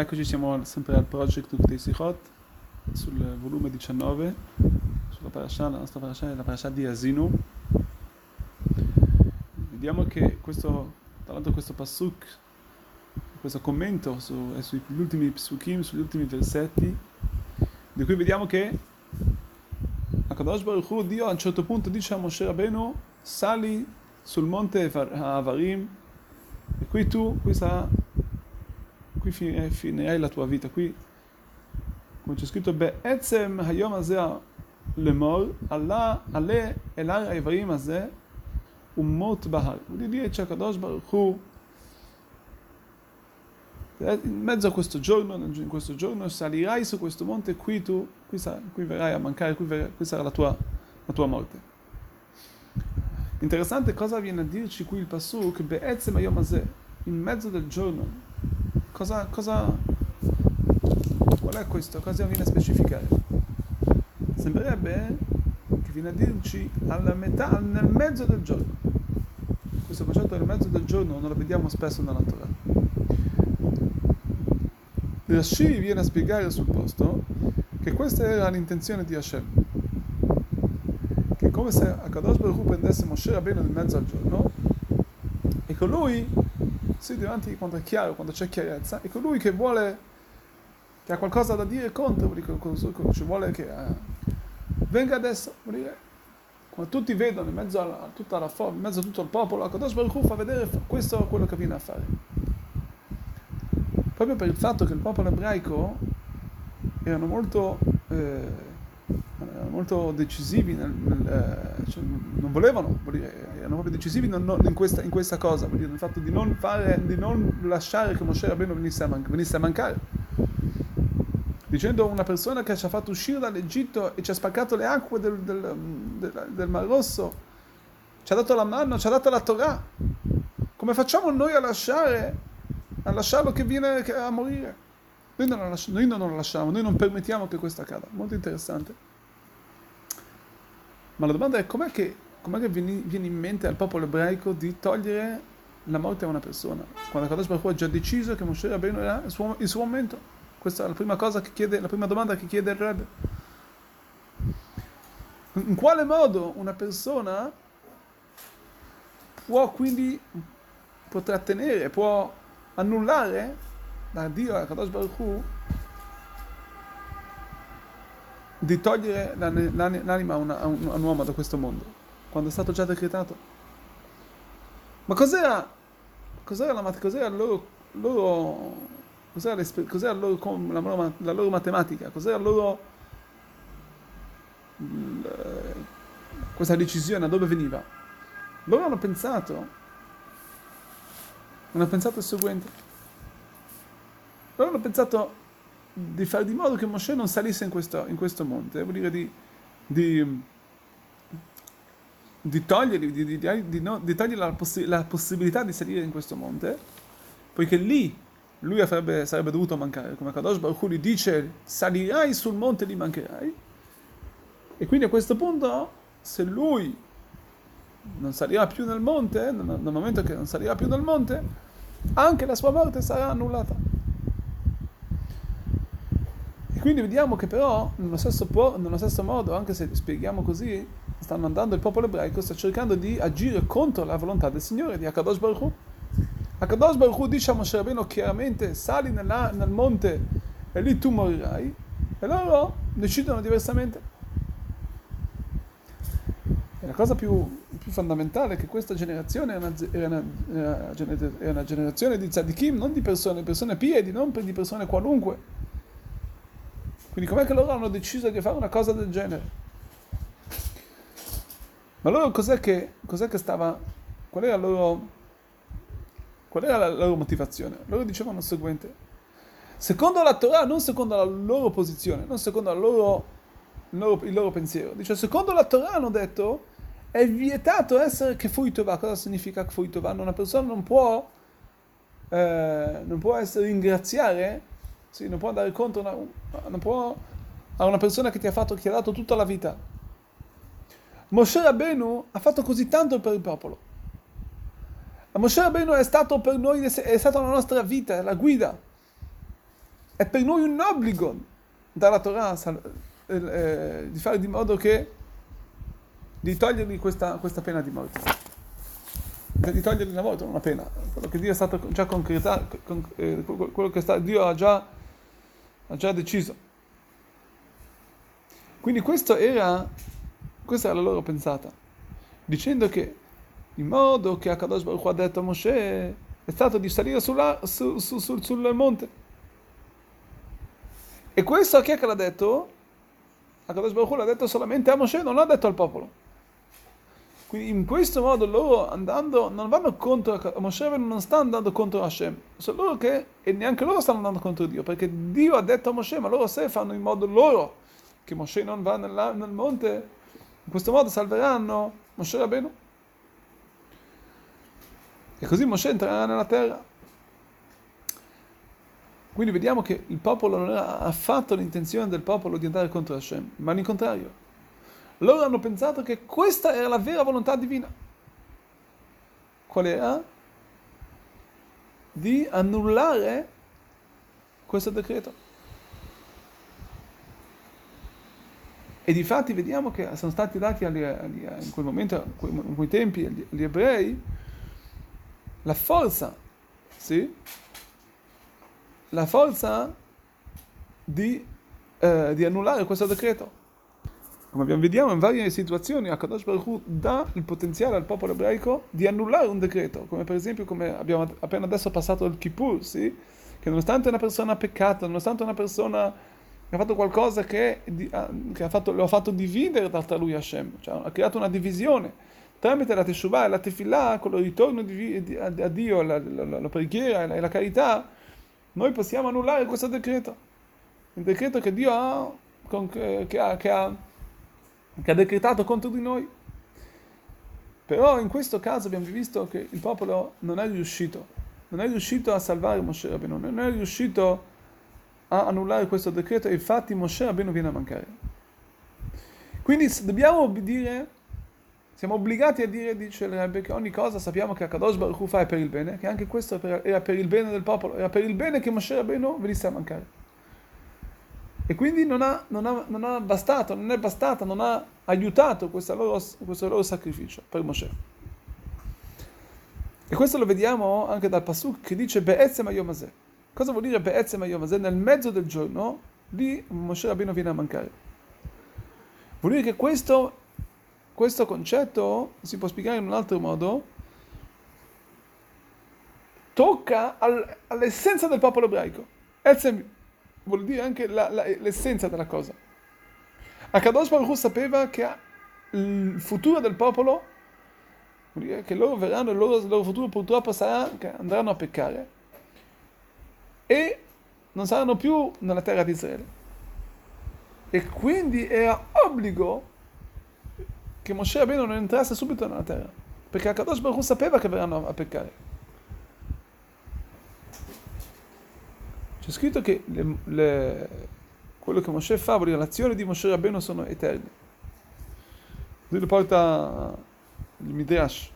Eccoci, siamo sempre al Project Uktei Sichot, sul volume 19, sulla parasha, la nostra parasha è la parasha di Asinu. Vediamo che questo, tra l'altro questo pasuk, questo commento su, è sugli ultimi psukim, sugli ultimi versetti, di cui vediamo che Akadosh Baruch Hu, Dio a un certo punto dice a Moshe Rabbeinu, sali sul monte Avarim, e qui tu, qui sarà qui eh, finirai la tua vita, qui, come c'è scritto, Be'etzem hayom azeh lemor, ale elar aivarim azeh, umot bahar. Vuol dire c'è Kadosh Baruch Hu, eh, in mezzo a questo giorno, in questo giorno salirai su questo monte, qui tu, qui, sar- qui verrai a mancare, qui, ver- qui sarà la tua, la tua, morte. Interessante cosa viene a dirci qui il Pasuk, Be'etzem Hayom Azeh, in mezzo del giorno, Cosa, cosa, qual è questo? Cosa viene a specificare? Sembrerebbe che viene a dirci alla metà, nel mezzo del giorno. Questo concetto nel mezzo del giorno non lo vediamo spesso nella Torah. Rashi viene a spiegare sul posto che questa era l'intenzione di Hashem. Che come se Akadosh Baruch prendesse Moshe Rabbeinu nel mezzo al giorno e con lui sì, davanti quando è chiaro, quando c'è chiarezza, e colui che vuole, che ha qualcosa da dire contro, ci vuole che eh, venga adesso, vuol dire, quando tutti vedono in mezzo a, tutta la in mezzo a tutto il popolo, Akadosh Baruch Hu fa vedere questo quello che viene a fare. Proprio per il fatto che il popolo ebraico erano molto, eh, molto decisivi nel, nel eh, cioè, non volevano, erano proprio decisivi non, non, in, questa, in, questa, cosa, dire, nel fatto di non, fare, di non lasciare che Moshe Rabbeinu venisse man- venisse a mancare. Dicendo una persona che ci ha fatto uscire dall'Egitto e ci ha spaccato le acque del, del, del, del Mar Rosso, ci ha dato la mano, ci ha dato la Torah. Come facciamo noi a lasciare, a lasciarlo che viene a morire? Noi non, lo lasciamo, noi non lo lasciamo, noi non permettiamo che questo accada. Molto interessante. Ma la domanda è com'è che com'è che viene, in mente al popolo ebraico di togliere la morte a una persona? Quando Kadosh Baruch ha già deciso che Moshe Rabbeinu era il suo, il suo momento. Questa è la prima cosa che chiede, la prima domanda che chiede il Rebbe. In quale modo una persona può quindi può trattenere, può annullare da Dio a Kadosh Baruch Hu di togliere l'anima a un uomo da questo mondo, quando è stato già decretato. Ma cos'era, cos'era, la, cos'era loro, loro, cos'era, cos'era loro, la, loro, la loro matematica, cos'era loro, questa decisione, da dove veniva? Loro hanno pensato, hanno pensato il seguente, loro hanno pensato di fare di modo che Moshe non salisse in questo, in questo monte, vuol dire di, di, di togliergli, di, di, no, di togliere la, possi- la, possibilità di salire in questo monte, poiché lì lui avrebbe, sarebbe dovuto mancare, come Kadosh Baruch Hu dice salirai sul monte e li mancherai, e quindi a questo punto se lui non salirà più nel monte, nel momento che non salirà più nel monte, anche la sua morte sarà annullata. E quindi vediamo che però, nello stesso, po- nello stesso modo, anche se spieghiamo così, stanno andando il popolo ebraico, sta cercando di agire contro la volontà del Signore, di Akadosh Baruch Hu. Akadosh Baruch dice a Moshe Rabbeinu chiaramente, sali nella, nel monte e lì tu morirai, e loro decidono diversamente. E la cosa più, più fondamentale è che questa generazione è una, è una, è una generazione di tzadikim, non di persone, persone piedi, non di persone qualunque quindi com'è che loro hanno deciso di fare una cosa del genere? Ma loro cos'è che, cos'è che stava... Qual era, loro, qual era la loro motivazione? Loro dicevano il seguente. Secondo la Torah, non secondo la loro posizione, non secondo loro, il, loro, il, loro, pensiero. Dice, secondo la Torah hanno detto, è vietato essere che tovà. Cosa significa che tovà? Una persona non può, eh, non può essere ringraziare sì, non può andare contro una, non può, a una persona che ti ha, fatto, che ti ha dato tutta la vita. Moshe Rabbeinu ha fatto così tanto per il popolo. Moshe Rabbeinu è stato per noi, è stata la nostra vita, la guida. è per noi un obbligo dalla Torah sal- eh, di fare di modo che di togliergli questa, questa pena di morte. Di togliergli la morte, non una pena. Quello che Dio è stato già concretato, con, eh, quello che sta, Dio ha già, ha già deciso. Quindi questo era, questa era la loro pensata, dicendo che in modo che Akadosh Baruch ha detto a Moshe è stato di salire sulla, su, su, su, sul monte. E questo a chi è che l'ha detto? Akadosh Baruch l'ha detto solamente a Moshe, non l'ha detto al popolo. Quindi in questo modo loro andando, non vanno contro, Moshe non sta andando contro Hashem, sono loro che, e neanche loro stanno andando contro Dio, perché Dio ha detto a Moshe, ma loro se fanno in modo loro, che Moshe non va nel monte, in questo modo salveranno Moshe Rabbeinu. E così Moshe entrerà nella terra. Quindi vediamo che il popolo non era affatto l'intenzione del popolo di andare contro Hashem, ma al contrario. Loro hanno pensato che questa era la vera volontà divina. Qual era? Di annullare questo decreto. E di fatti vediamo che sono stati dati agli, agli, in quel momento, in quei tempi, agli, agli ebrei, la forza, sì? La forza di, eh, di annullare questo decreto. Come vediamo in varie situazioni, Akadosh Baruch Hu dà il potenziale al popolo ebraico di annullare un decreto, come per esempio come abbiamo appena adesso passato il Kippur, sì? che nonostante una persona ha peccato, nonostante una persona ha fatto qualcosa che, che ha fatto, lo ha fatto dividere tra lui e Hashem, cioè ha creato una divisione, tramite la Teshuvah e la Tefillah, con il ritorno di, di, a, Dio, la, la, la, la preghiera e la carità, noi possiamo annullare questo decreto, il decreto che Dio ha, con, che ha, che ha che ha decretato contro di noi. Però in questo caso abbiamo visto che il popolo non è riuscito, non è riuscito a salvare Moshe Rabbeinu, non è riuscito a annullare questo decreto e infatti Moshe Rabbeinu viene a mancare. Quindi dobbiamo dire, siamo obbligati a dire, dice il Rebbe, che ogni cosa sappiamo che Akadosh Baruch Hu fa è per il bene, che anche questo era per il bene del popolo, era per il bene che Moshe Rabbeinu venisse a mancare. E quindi non ha, non, ha, non ha, bastato, non è bastata, non ha aiutato loro, questo loro sacrificio per Moshe. E questo lo vediamo anche dal Pasuk che dice Be'etzem Ayomazeh. Cosa vuol dire Be'etzem Ayomazeh? Nel mezzo del giorno, lì Moshe Rabbeinu viene a mancare. Vuol dire che questo, questo concetto si può spiegare in un altro modo, tocca al, all'essenza del popolo ebraico. Etzem vuol dire anche la, la, l'essenza della cosa. Akadosh Baruch Hu sapeva che il futuro del popolo, vuol dire che loro verranno, il loro, il loro futuro purtroppo sarà che andranno a peccare e non saranno più nella terra di Israele. E quindi era obbligo che Moshe Rabbeinu non entrasse subito nella terra, perché Akadosh Baruch Hu sapeva che verranno a peccare. C'è scritto che le, le, quello che Moshe fa, le azioni di Moshe Rabbeinu sono eterne. Lui lo porta il Midrash.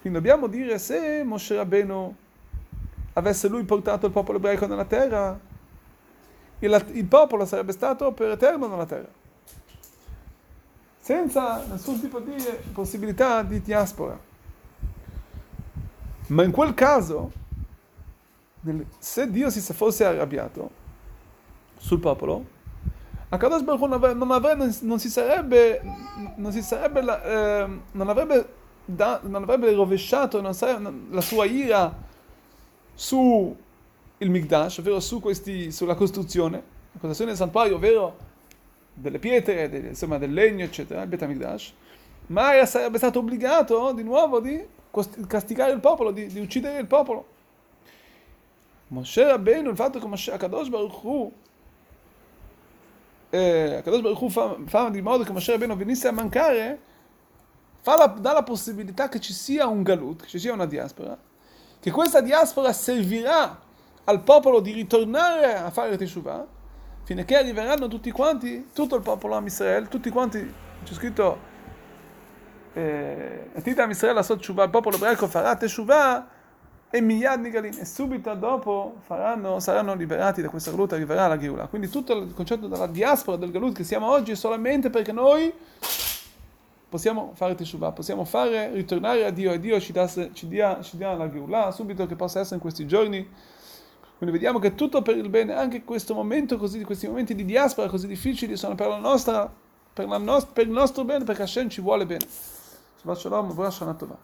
Quindi dobbiamo dire se Moshe Rabbeinu avesse lui portato il popolo ebraico nella terra, il, il popolo sarebbe stato per eterno nella terra. Senza nessun tipo di possibilità di diaspora. Ma in quel caso se Dio si fosse arrabbiato sul popolo, Akadosh Baruch non, non, avrebbe, non si sarebbe, non, si sarebbe eh, non, avrebbe da, non avrebbe rovesciato sarebbe, la sua ira su il Migdash, ovvero su questi, sulla costruzione, la costruzione del santuario, ovvero delle pietre, del, insomma del legno, eccetera, il Betamigdash, ma sarebbe stato obbligato di nuovo di castigare il popolo, di, di uccidere il popolo. Moshe Rabbeinu, il fatto che Moshe, Akadosh Baruch Hu, eh, Akadosh Baruch Hu fa, fa, di modo che Moshe Rabbeinu venisse a mancare, la, dà la possibilità che ci sia un galut, che ci sia una diaspora, che questa diaspora servirà al popolo di ritornare a fare Teshuvah, che arriveranno tutti quanti, tutto il popolo Am Israel, tutti quanti, c'è scritto, eh, Israel il popolo ebraico farà Teshuvah, e Miyad Nigalin, e subito dopo faranno, saranno liberati da questa galut, arriverà la Geula. Quindi tutto il concetto della diaspora del galut che siamo oggi è solamente perché noi possiamo fare Teshuvah, possiamo fare, ritornare a Dio e Dio ci, dà, ci, dia, ci dia la Geula subito che possa essere in questi giorni. Quindi vediamo che tutto per il bene, anche questo momento così, questi momenti di diaspora così difficili sono per, nostra, per, nost- per il nostro bene, perché Hashem ci vuole bene. Shabbat Shalom, buona Shana Tova.